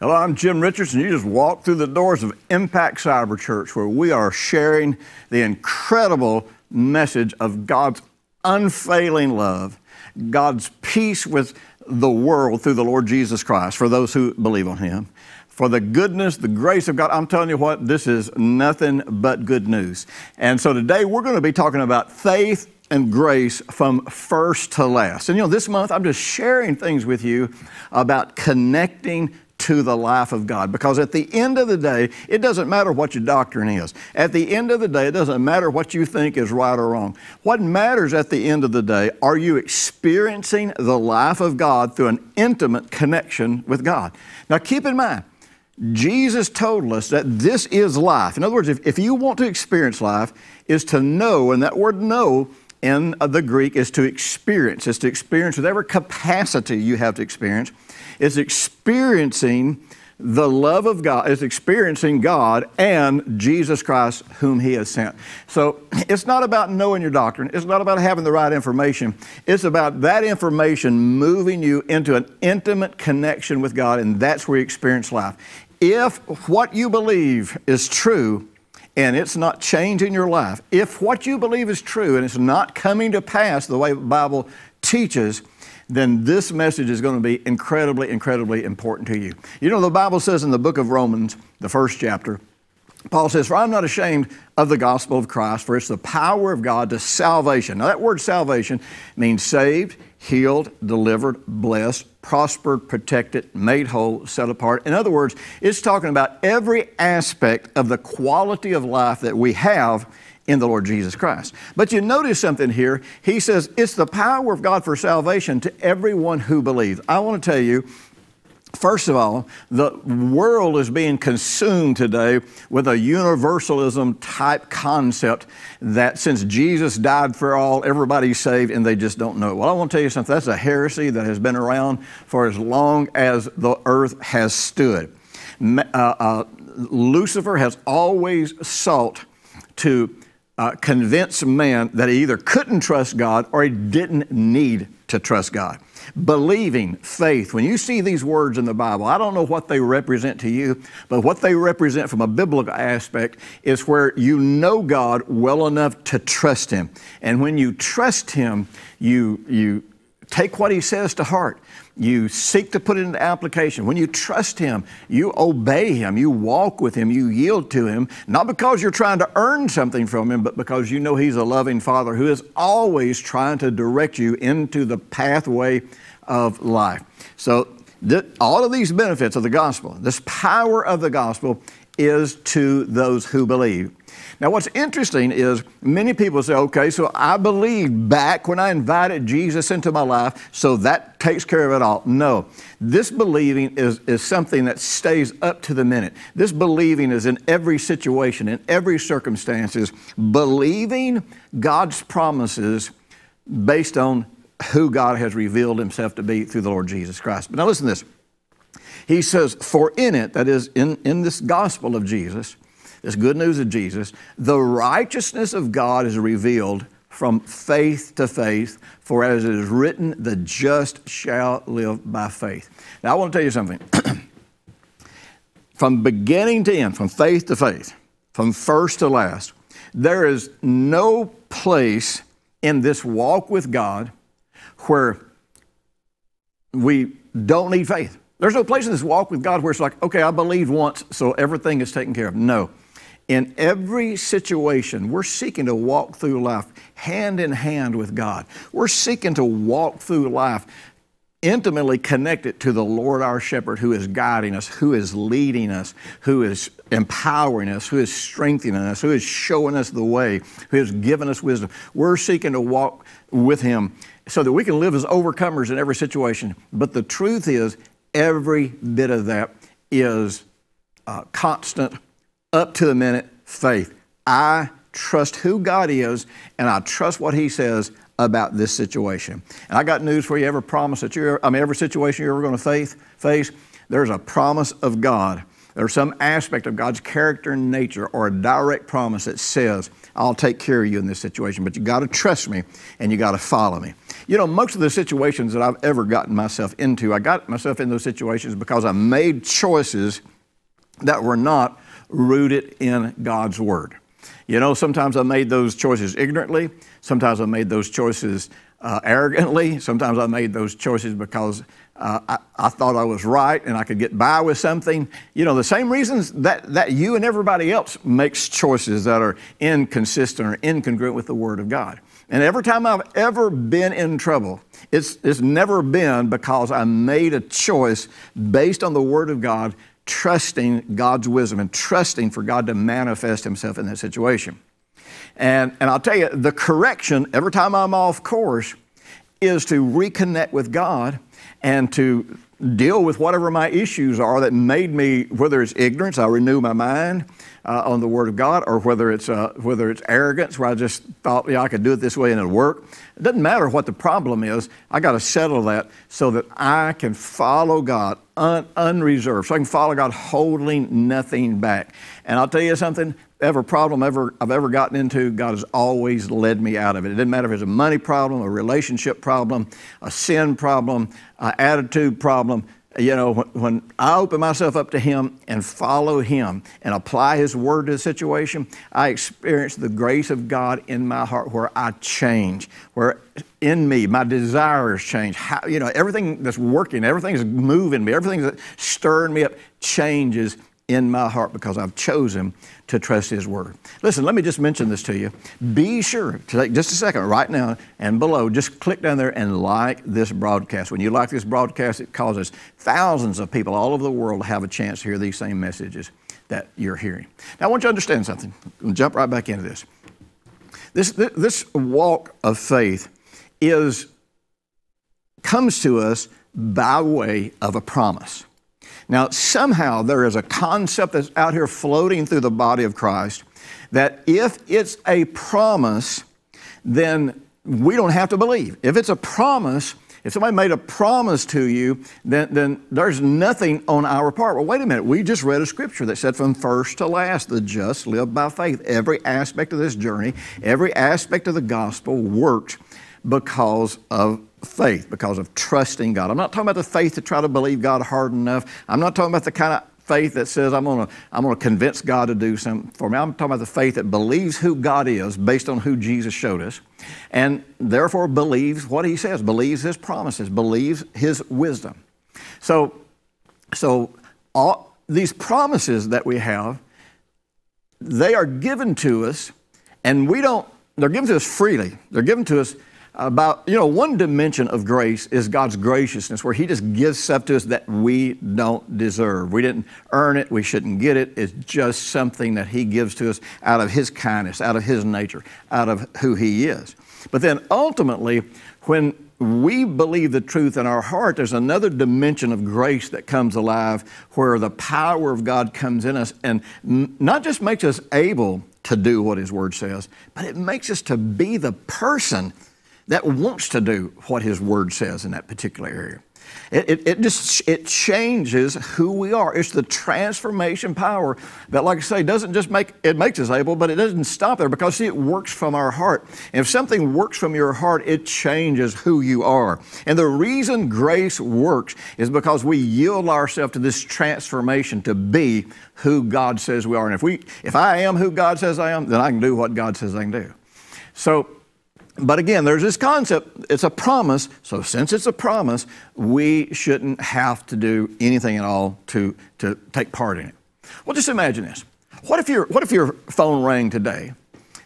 Hello, I'm Jim Richards, and you just walked through the doors of Impact Cyber Church, where we are sharing the incredible message of God's unfailing love, God's peace with the world through the Lord Jesus Christ for those who believe on Him. For the goodness, the grace of God, I'm telling you what, this is nothing but good news. And so today we're going to be talking about faith and grace from first to last. And you know, this month I'm just sharing things with you about connecting to the life of God. Because at the end of the day, it doesn't matter what your doctrine is. At the end of the day, it doesn't matter what you think is right or wrong. What matters at the end of the day, are you experiencing the life of God through an intimate connection with God? Now keep in mind, Jesus told us that this is life. In other words, if, if you want to experience life, is to know, and that word know in the Greek is to experience. It's to experience whatever capacity you have to experience is experiencing the love of God, is experiencing God and Jesus Christ, whom He has sent. So it's not about knowing your doctrine, it's not about having the right information. It's about that information moving you into an intimate connection with God, and that's where you experience life. If what you believe is true, and it's not changing your life, if what you believe is true and it's not coming to pass the way the Bible teaches, then this message is going to be incredibly, incredibly important to you. You know, the Bible says in the book of Romans, the first chapter, Paul says, For I'm not ashamed of the gospel of Christ, for it's the power of God to salvation. Now, that word salvation means saved, healed, delivered, blessed, prospered, protected, made whole, set apart. In other words, it's talking about every aspect of the quality of life that we have in the Lord Jesus Christ. But you notice something here. He says it's the power of God for salvation to everyone who believes. I want to tell you, First of all, the world is being consumed today with a universalism type concept that since Jesus died for all, everybody's saved and they just don't know it. Well, I want to tell you something. That's a heresy that has been around for as long as the earth has stood. Uh, uh, Lucifer has always sought to uh, convince man that he either couldn't trust God or he didn't need to trust God. Believing, faith, when you see these words in the Bible, I don't know what they represent to you, but what they represent from a biblical aspect is where you know God well enough to trust Him. And when you trust Him, you, you take what He says to heart. You seek to put it into application. When you trust Him, you obey Him, you walk with Him, you yield to Him, not because you're trying to earn something from Him, but because you know He's a loving Father who is always trying to direct you into the pathway of life. So, th- all of these benefits of the gospel, this power of the gospel, is to those who believe. Now, what's interesting is many people say, okay, so I believed back when I invited Jesus into my life, so that takes care of it all. No, this believing is, is something that stays up to the minute. This believing is in every situation, in every circumstances, believing God's promises based on who God has revealed Himself to be through the Lord Jesus Christ. But now listen to this. He says, For in it, that is, in, in this gospel of Jesus, this good news of Jesus, the righteousness of God is revealed from faith to faith, for as it is written, the just shall live by faith. Now, I want to tell you something. from beginning to end, from faith to faith, from first to last, there is no place in this walk with God where we don't need faith. There's no place in this walk with God where it's like, okay, I believed once, so everything is taken care of. No. In every situation, we're seeking to walk through life hand in hand with God. We're seeking to walk through life intimately connected to the Lord our shepherd who is guiding us, who is leading us, who is empowering us, who is strengthening us, who is showing us the way, who has given us wisdom. We're seeking to walk with him so that we can live as overcomers in every situation. But the truth is, every bit of that is uh, constant up to the minute faith. I trust who God is and I trust what He says about this situation. And I got news for you. Every promise that you're, I mean, every situation you're ever going to face, face, there's a promise of God. There's some aspect of God's character and nature or a direct promise that says, I'll take care of you in this situation, but you got to trust me and you got to follow me. You know, most of the situations that I've ever gotten myself into, I got myself in those situations because I made choices that were not rooted in God's Word. You know, sometimes I made those choices ignorantly, sometimes I made those choices uh, arrogantly, sometimes I made those choices because uh, I, I, thought I was right and I could get by with something. You know, the same reasons that, that you and everybody else makes choices that are inconsistent or incongruent with the Word of God. And every time I've ever been in trouble, it's, it's never been because I made a choice based on the Word of God trusting God's wisdom and trusting for God to manifest Himself in that situation. And, and I'll tell you, the correction every time I'm off course is to reconnect with God and to deal with whatever my issues are that made me, whether it's ignorance, I renew my mind uh, on the Word of God, or whether it's, uh, whether it's arrogance, where I just thought, yeah, I could do it this way and it'll work. It doesn't matter what the problem is. I got to settle that so that I can follow God un- unreserved, so I can follow God holding nothing back. And I'll tell you something, every problem ever I've ever gotten into, God has always led me out of it. It didn't matter if it's a money problem, a relationship problem, a sin problem, an attitude problem you know, when, I open myself up to Him and follow Him and apply His Word to the situation, I experience the grace of God in my heart where I change, where in me my desires change. How, you know, everything that's working, everything that's moving me, everything that's stirring me up changes in my heart because I've chosen to trust His Word. Listen, let me just mention this to you. Be sure to take just a second right now and below, just click down there and like this broadcast. When you like this broadcast, it causes thousands of people all over the world to have a chance to hear these same messages that you're hearing. Now, I want you to understand something. We'll jump right back into this. This, this walk of faith is, comes to us by way of a promise. Now, somehow there is a concept that's out here floating through the body of Christ that if it's a promise, then we don't have to believe. If it's a promise, if somebody made a promise to you, then, then there's nothing on our part. Well, wait a minute. We just read a scripture that said from first to last, the just live by faith. Every aspect of this journey, every aspect of the gospel works because of faith, because of trusting God. I'm not talking about the faith to try to believe God hard enough. I'm not talking about the kind of faith that says I'm going to I'm to convince God to do something for me. I'm talking about the faith that believes who God is based on who Jesus showed us, and therefore believes what He says, believes His promises, believes His wisdom. So, so all these promises that we have, they are given to us, and we don't. They're given to us freely. They're given to us about, you know, one dimension of grace is God's graciousness, where He just gives stuff to us that we don't deserve. We didn't earn it, we shouldn't get it. It's just something that He gives to us out of His kindness, out of His nature, out of who He is. But then ultimately, when we believe the truth in our heart, there's another dimension of grace that comes alive where the power of God comes in us and not just makes us able to do what His Word says, but it makes us to be the person that wants to do what His Word says in that particular area. It, it, it, just it changes who we are. It's the transformation power that, like I say, doesn't just make it makes us able, but it doesn't stop there because see, it works from our heart. And if something works from your heart, it changes who you are. And the reason grace works is because we yield ourselves to this transformation to be who God says we are. And if we if I am who God says I am, then I can do what God says I can do. So but again, there's this concept, it's a promise. So, since it's a promise, we shouldn't have to do anything at all to, to take part in it. Well, just imagine this. What if, your, what if your phone rang today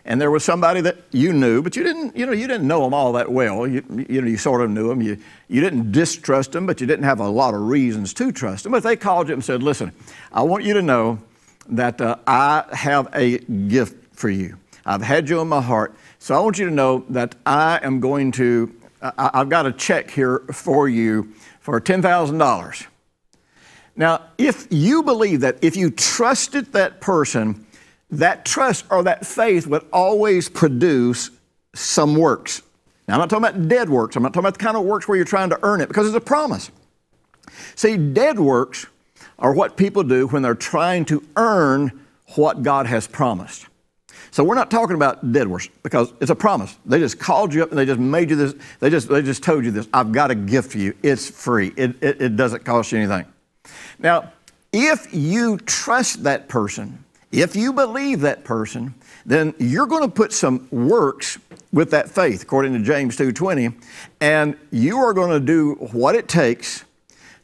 and there was somebody that you knew, but you didn't, you know, you didn't know them all that well. You, you know, you sort of knew them. You, you didn't distrust them, but you didn't have a lot of reasons to trust them. But they called you and said, listen, I want you to know that uh, I have a gift for you. I've had you in my heart. So I want you to know that I am going to, I, have got a check here for you for $10,000. Now, if you believe that, if you trusted that person, that trust or that faith would always produce some works. Now, I'm not talking about dead works. I'm not talking about the kind of works where you're trying to earn it because it's a promise. See, dead works are what people do when they're trying to earn what God has promised. So we're not talking about dead works because it's a promise. They just called you up and they just made you this. They just they just told you this. I've got a gift for you. It's free. It, it, it doesn't cost you anything. Now, if you trust that person, if you believe that person, then you're going to put some works with that faith, according to James 2:20, and you are going to do what it takes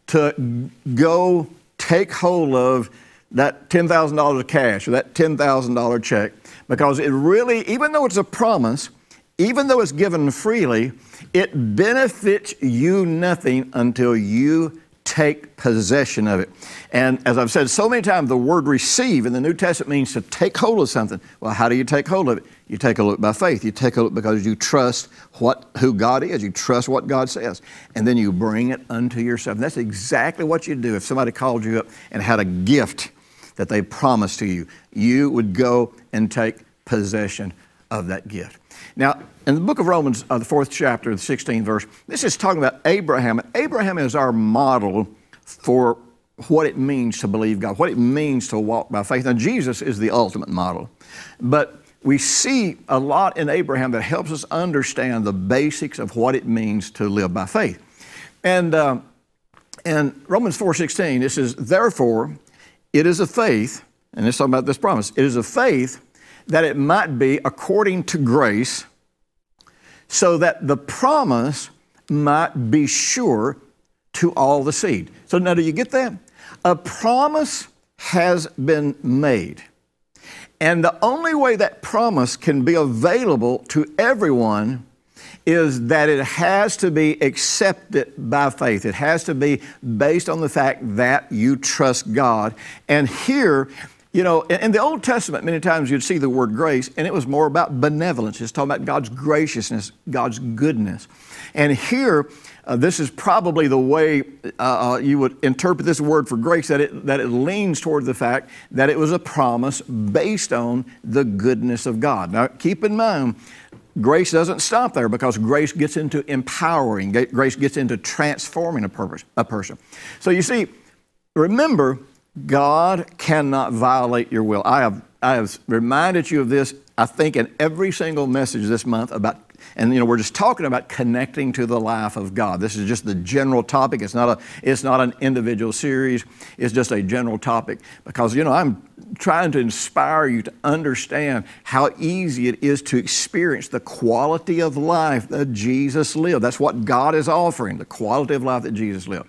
to go take hold of that $10,000 of cash or that $10,000 check because it really, even though it's a promise, even though it's given freely, it benefits you nothing until you take possession of it. And as I've said so many times, the word receive in the New Testament means to take hold of something. Well, how do you take hold of it? You take a look by faith. You take a look because you trust what who God is. You trust what God says. And then you bring it unto yourself. And that's exactly what you do if somebody called you up and had a gift that they promised to you. You would go and take possession of that gift. Now, in the book of Romans, uh, the fourth chapter, the 16th verse, this is talking about Abraham. Abraham is our model for what it means to believe God, what it means to walk by faith. Now, Jesus is the ultimate model. But we see a lot in Abraham that helps us understand the basics of what it means to live by faith. And uh, in Romans 4.16, it says, Therefore, it is a faith, and it's talking about this promise, it is a faith that it might be according to grace, so that the promise might be sure to all the seed. So now, do you get that? A promise has been made. And the only way that promise can be available to everyone is that it has to be accepted by faith. It has to be based on the fact that you trust God. And here, you know, in the Old Testament, many times you'd see the word grace, and it was more about benevolence. It's talking about God's graciousness, God's goodness. And here, uh, this is probably the way uh, uh, you would interpret this word for grace, that it, that it leans toward the fact that it was a promise based on the goodness of God. Now, keep in mind, grace doesn't stop there because grace gets into empowering, grace gets into transforming a, purpose, a person. So you see, remember, God cannot violate your will. I have, I have reminded you of this, I think, in every single message this month about and you know, we're just talking about connecting to the life of God. This is just the general topic. It's not a it's not an individual series. It's just a general topic because you know, I'm trying to inspire you to understand how easy it is to experience the quality of life that Jesus lived. That's what God is offering, the quality of life that Jesus lived.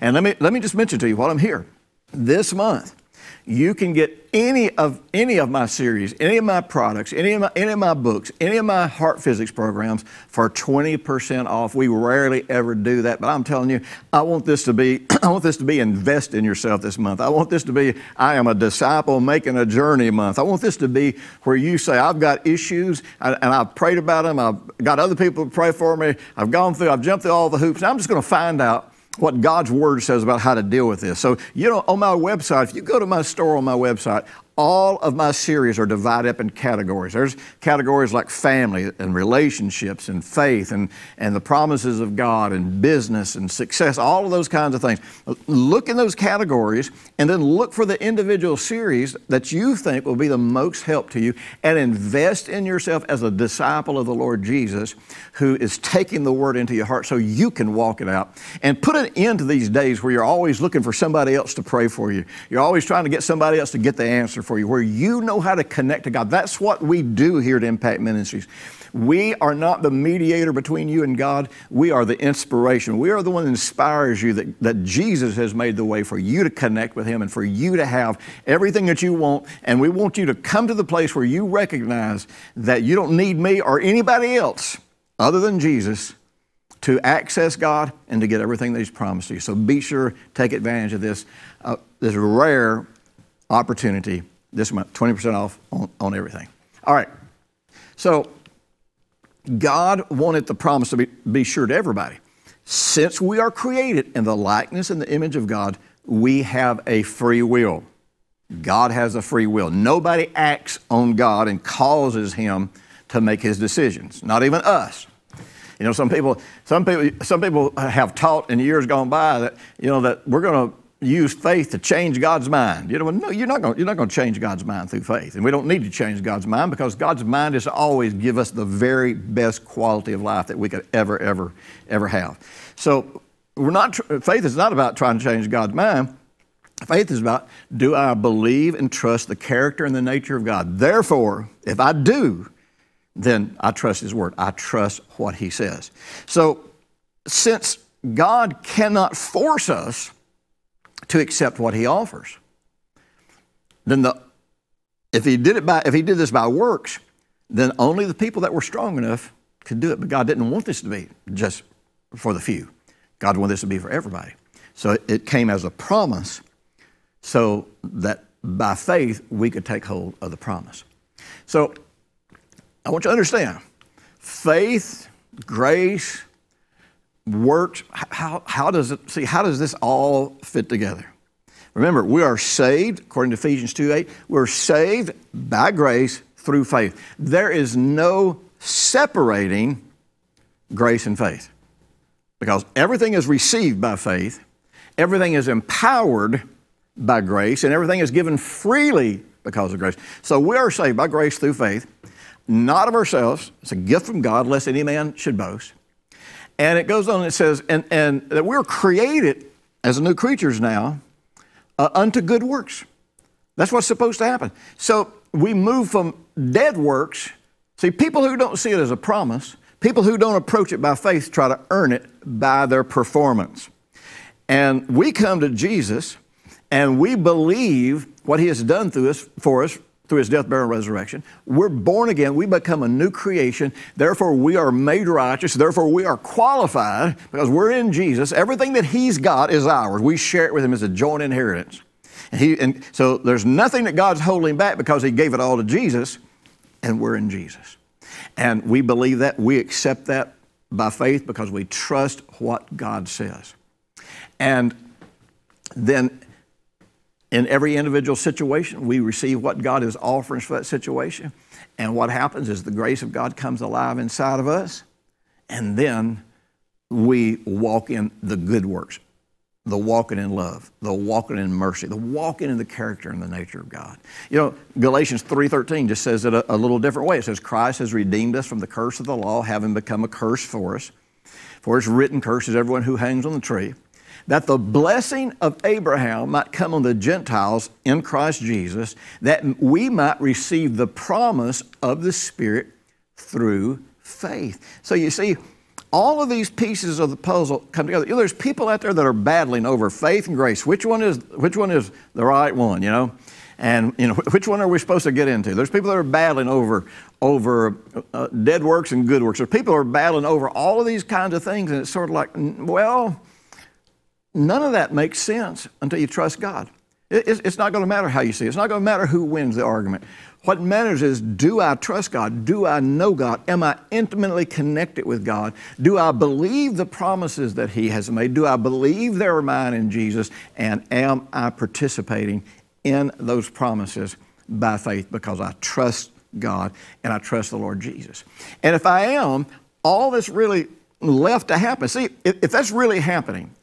And let me let me just mention to you while I'm here. This month, you can get any of any of my series, any of my products, any of my any of my books, any of my heart physics programs for 20% off. We rarely ever do that, but I'm telling you, I want this to be I want this to be invest in yourself this month. I want this to be I am a disciple making a journey month. I want this to be where you say I've got issues and I've prayed about them. I've got other people to pray for me. I've gone through. I've jumped through all the hoops. I'm just going to find out what God's Word says about how to deal with this. So, you know, on my website, if you go to my store on my website, all of my series are divided up in categories. There's categories like family and relationships and faith and, and the promises of God and business and success, all of those kinds of things. Look in those categories and then look for the individual series that you think will be the most help to you and invest in yourself as a disciple of the Lord Jesus who is taking the word into your heart so you can walk it out. And put an end to these days where you're always looking for somebody else to pray for you. You're always trying to get somebody else to get the answer for you, where you know how to connect to God. That's what we do here at Impact Ministries. We are not the mediator between you and God. We are the inspiration. We are the one that inspires you that, that Jesus has made the way for you to connect with Him and for you to have everything that you want. And we want you to come to the place where you recognize that you don't need me or anybody else other than Jesus to access God and to get everything that He's promised you. So be sure, take advantage of this, uh, this rare opportunity this month, 20% off on, on everything. All right. So God wanted the promise to be, be sure to everybody. Since we are created in the likeness and the image of God, we have a free will. God has a free will. Nobody acts on God and causes him to make his decisions, not even us. You know, some people, some people, some people have taught in years gone by that, you know, that we're going to use faith to change God's mind. You know, no, you're not going, you're not going to change God's mind through faith. And we don't need to change God's mind because God's mind is to always give us the very best quality of life that we could ever, ever, ever have. So we're not, faith is not about trying to change God's mind. Faith is about do I believe and trust the character and the nature of God? Therefore, if I do, then I trust His Word. I trust what He says. So, since God cannot force us to accept what He offers, then the if He did it by if He did this by works, then only the people that were strong enough could do it. But God didn't want this to be just for the few. God wanted this to be for everybody. So it came as a promise so that by faith we could take hold of the promise. So I want you to understand faith, grace, works, how, how does it, see, how does this all fit together? Remember, we are saved, according to Ephesians 2 8, we're saved by grace through faith. There is no separating grace and faith because everything is received by faith, everything is empowered by grace, and everything is given freely because of grace. So we are saved by grace through faith not of ourselves. It's a gift from God, lest any man should boast. And it goes on and it says, and, and that we're created as new creatures now uh, unto good works. That's what's supposed to happen. So we move from dead works. See, people who don't see it as a promise, people who don't approach it by faith try to earn it by their performance. And we come to Jesus and we believe what he has done through us for us through his death, burial, and resurrection. We're born again. We become a new creation. Therefore, we are made righteous. Therefore, we are qualified because we're in Jesus. Everything that he's got is ours. We share it with him as a joint inheritance. And, he, and so there's nothing that God's holding back because he gave it all to Jesus, and we're in Jesus. And we believe that. We accept that by faith because we trust what God says. And then in every individual situation, we receive what God is offering for that situation. And what happens is the grace of God comes alive inside of us, and then we walk in the good works, the walking in love, the walking in mercy, the walking in the character and the nature of God. You know, Galatians 3.13 just says it a, a little different way. It says, Christ has redeemed us from the curse of the law, having become a curse for us. For it's written, curses everyone who hangs on the tree that the blessing of Abraham might come on the Gentiles in Christ Jesus, that we might receive the promise of the Spirit through faith. So you see, all of these pieces of the puzzle come together. You know, there's people out there that are battling over faith and grace. Which one is which one is the right one? You know, and you know which one are we supposed to get into? There's people that are battling over over uh, dead works and good works. There's people are battling over all of these kinds of things, and it's sort of like, well None of that makes sense until you trust God. It's not going to matter how you see it. It's not going to matter who wins the argument. What matters is do I trust God? Do I know God? Am I intimately connected with God? Do I believe the promises that He has made? Do I believe they're mine in Jesus? And am I participating in those promises by faith because I trust God and I trust the Lord Jesus? And if I am, all that's really left to happen, see, if that's really happening,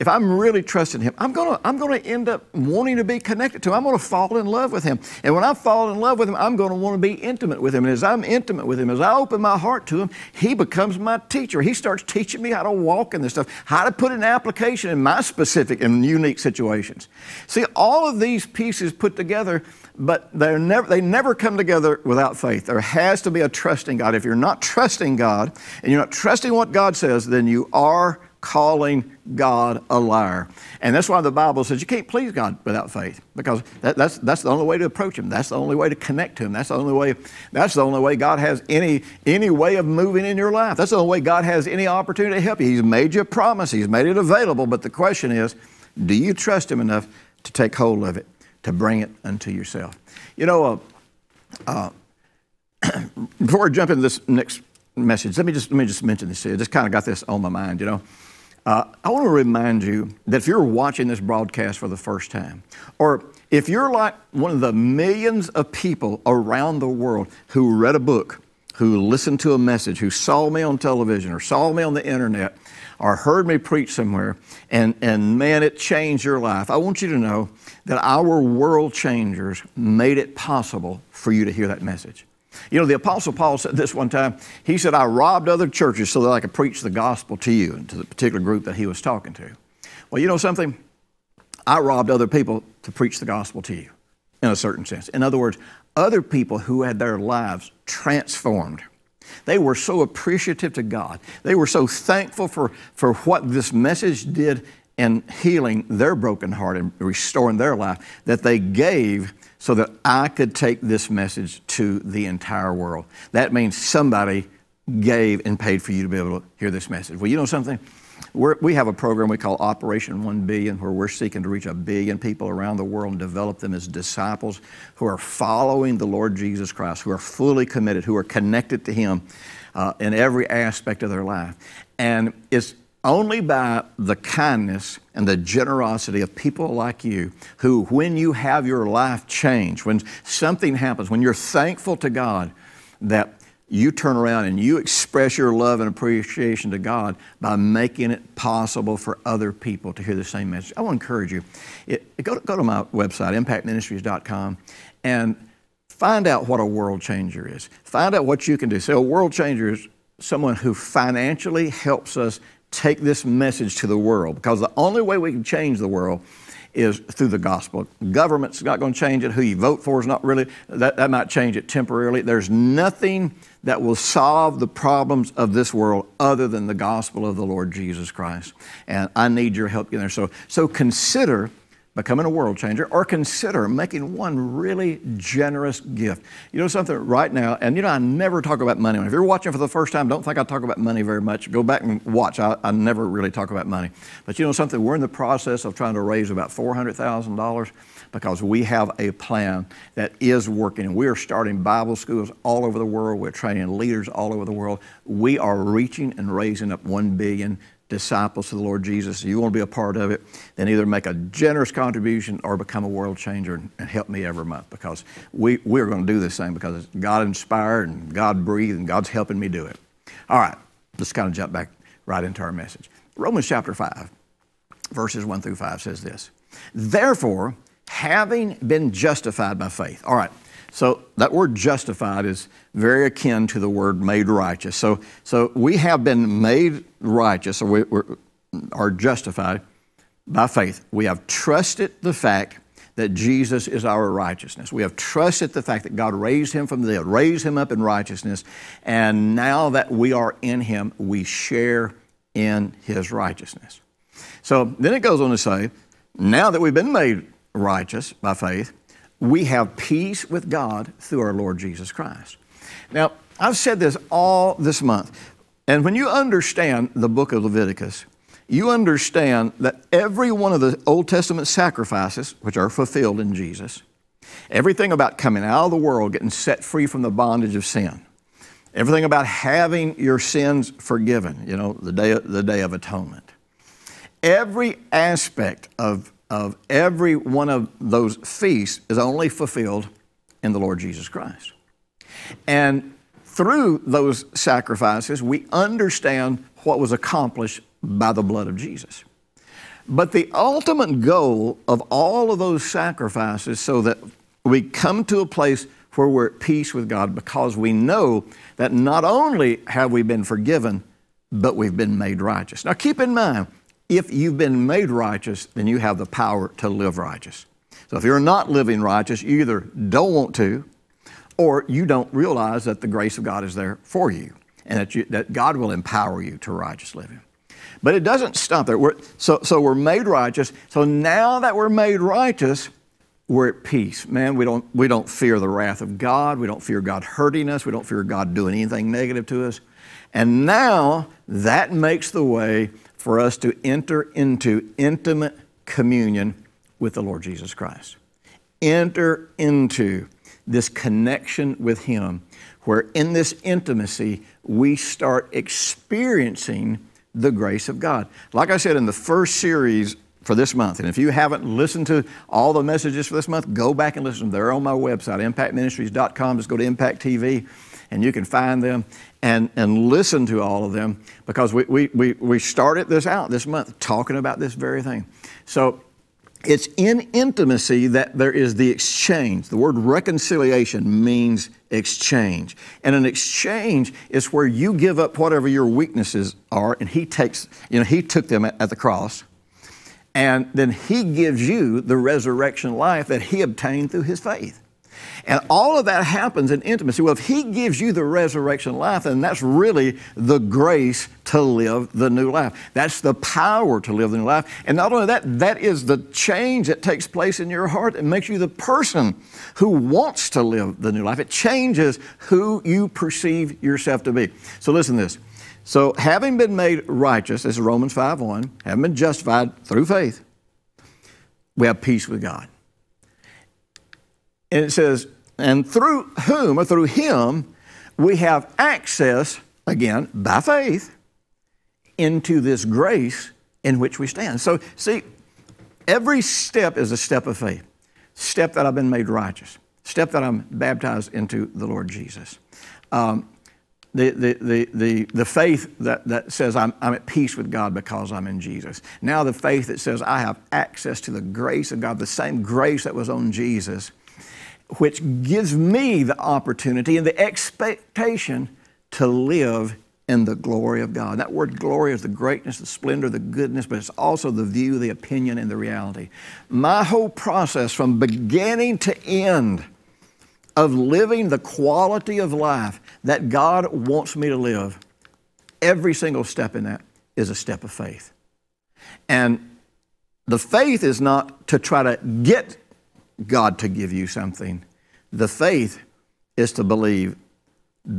if I'm really trusting Him, I'm going to I'm to end up wanting to be connected to Him. I'm going to fall in love with Him. And when I fall in love with Him, I'm going to want to be intimate with Him. And as I'm intimate with Him, as I open my heart to Him, He becomes my teacher. He starts teaching me how to walk in this stuff, how to put an application in my specific and unique situations. See, all of these pieces put together, but they're never, they never come together without faith. There has to be a trusting God. If you're not trusting God and you're not trusting what God says, then you are calling God a liar. And that's why the Bible says you can't please God without faith because that, that's, that's the only way to approach Him. That's the only way to connect to Him. That's the only way, that's the only way God has any, any way of moving in your life. That's the only way God has any opportunity to help you. He's made you a promise, He's made it available. But the question is, do you trust Him enough to take hold of it, to bring it unto yourself? You know, uh, uh, before I jump into this next message, let me just, let me just mention this here. I just kind of got this on my mind, you know. Uh, I want to remind you that if you're watching this broadcast for the first time, or if you're like one of the millions of people around the world who read a book, who listened to a message, who saw me on television or saw me on the internet, or heard me preach somewhere, and, and man, it changed your life, I want you to know that our world changers made it possible for you to hear that message. You know, the Apostle Paul said this one time. He said, I robbed other churches so that I could preach the gospel to you and to the particular group that he was talking to. Well, you know something? I robbed other people to preach the gospel to you in a certain sense. In other words, other people who had their lives transformed. They were so appreciative to God. They were so thankful for, for what this message did in healing their broken heart and restoring their life that they gave so that I could take this message to the entire world. That means somebody gave and paid for you to be able to hear this message. Well, you know something? We're, we have a program we call Operation 1 Billion, where we're seeking to reach a billion people around the world and develop them as disciples who are following the Lord Jesus Christ, who are fully committed, who are connected to Him uh, in every aspect of their life. And it's only by the kindness and the generosity of people like you who, when you have your life change, when something happens, when you're thankful to God, that you turn around and you express your love and appreciation to God by making it possible for other people to hear the same message. I want to encourage you. It, go, to, go to my website, impactministries.com, and find out what a world changer is. Find out what you can do. So, a world changer is someone who financially helps us take this message to the world because the only way we can change the world is through the gospel. Government's not going to change it. Who you vote for is not really, that, that might change it temporarily. There's nothing that will solve the problems of this world other than the gospel of the Lord Jesus Christ. And I need your help getting there. So, so consider becoming a world changer, or consider making one really generous gift. You know something right now, and you know, I never talk about money. If you're watching for the first time, don't think I talk about money very much. Go back and watch. I, I never really talk about money. But you know something, we're in the process of trying to raise about $400,000 because we have a plan that is working. And we are starting Bible schools all over the world. We're training leaders all over the world. We are reaching and raising up 1 billion disciples to the Lord Jesus, you want to be a part of it, then either make a generous contribution or become a world changer and, and help me every month because we, we're going to do this thing because God inspired and God breathed and God's helping me do it. All right, let's kind of jump back right into our message. Romans chapter 5, verses 1 through 5 says this Therefore, having been justified by faith. All right, so that word justified is very akin to the word made righteous. So, so we have been made righteous, or we are justified by faith. We have trusted the fact that Jesus is our righteousness. We have trusted the fact that God raised him from the dead, raised him up in righteousness, and now that we are in him, we share in his righteousness. So then it goes on to say, now that we've been made righteous by faith, we have peace with God through our Lord Jesus Christ. Now, I've said this all this month, and when you understand the book of Leviticus, you understand that every one of the Old Testament sacrifices, which are fulfilled in Jesus, everything about coming out of the world, getting set free from the bondage of sin, everything about having your sins forgiven, you know, the day, the day of atonement, every aspect of of every one of those feasts is only fulfilled in the Lord Jesus Christ. And through those sacrifices, we understand what was accomplished by the blood of Jesus. But the ultimate goal of all of those sacrifices so that we come to a place where we're at peace with God because we know that not only have we been forgiven, but we've been made righteous. Now keep in mind, if you've been made righteous, then you have the power to live righteous. So if you're not living righteous, you either don't want to, or you don't realize that the grace of God is there for you and that, you, that God will empower you to righteous living. But it doesn't stop there. We're, so, so we're made righteous. So now that we're made righteous, we're at peace. Man, we don't, we don't fear the wrath of God. We don't fear God hurting us. We don't fear God doing anything negative to us. And now that makes the way for us to enter into intimate communion with the Lord Jesus Christ. Enter into this connection with Him, where in this intimacy we start experiencing the grace of God. Like I said in the first series for this month, and if you haven't listened to all the messages for this month, go back and listen. They're on my website, impactministries.com. Just go to Impact TV and you can find them and, and listen to all of them because we, we, we, we started this out this month talking about this very thing. So it's in intimacy that there is the exchange. The word reconciliation means exchange. And an exchange is where you give up whatever your weaknesses are, and he takes, you know, he took them at, at the cross. And then he gives you the resurrection life that he obtained through his faith. And all of that happens in intimacy. Well, if He gives you the resurrection life, then that's really the grace to live the new life. That's the power to live the new life. And not only that, that is the change that takes place in your heart and makes you the person who wants to live the new life. It changes who you perceive yourself to be. So listen to this. So having been made righteous, this is Romans 5 1, having been justified through faith, we have peace with God. And it says, and through whom, or through him, we have access, again, by faith, into this grace in which we stand. So, see, every step is a step of faith. Step that I've been made righteous. Step that I'm baptized into the Lord Jesus. Um, the, the, the, the, the faith that, that says I'm, I'm at peace with God because I'm in Jesus. Now, the faith that says I have access to the grace of God, the same grace that was on Jesus which gives me the opportunity and the expectation to live in the glory of God. That word glory is the greatness, the splendor, the goodness, but it's also the view, the opinion, and the reality. My whole process from beginning to end of living the quality of life that God wants me to live, every single step in that is a step of faith. And the faith is not to try to get God to give you something. The faith is to believe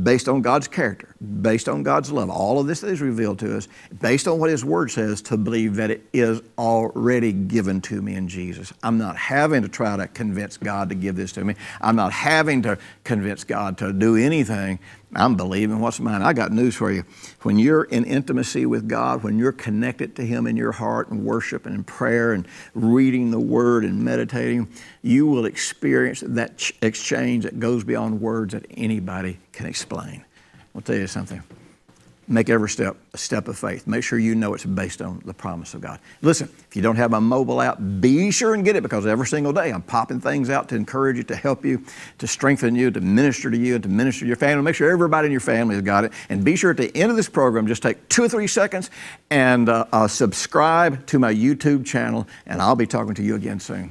based on God's character, based on God's love. All of this is revealed to us, based on what His Word says, to believe that it is already given to me in Jesus. I'm not having to try to convince God to give this to me. I'm not having to convince God to do anything. I'm believing what's mine. I got news for you. When you're in intimacy with God, when you're connected to Him in your heart and worship and in prayer and reading the Word and meditating, you will experience that exchange that goes beyond words that anybody can explain. I'll tell you something. Make every step a step of faith. Make sure you know it's based on the promise of God. Listen, if you don't have my mobile app, be sure and get it because every single day I'm popping things out to encourage you, to help you, to strengthen you, to minister to you, and to minister to your family. Make sure everybody in your family has got it. And be sure at the end of this program, just take two or three seconds and uh, uh, subscribe to my YouTube channel, and I'll be talking to you again soon.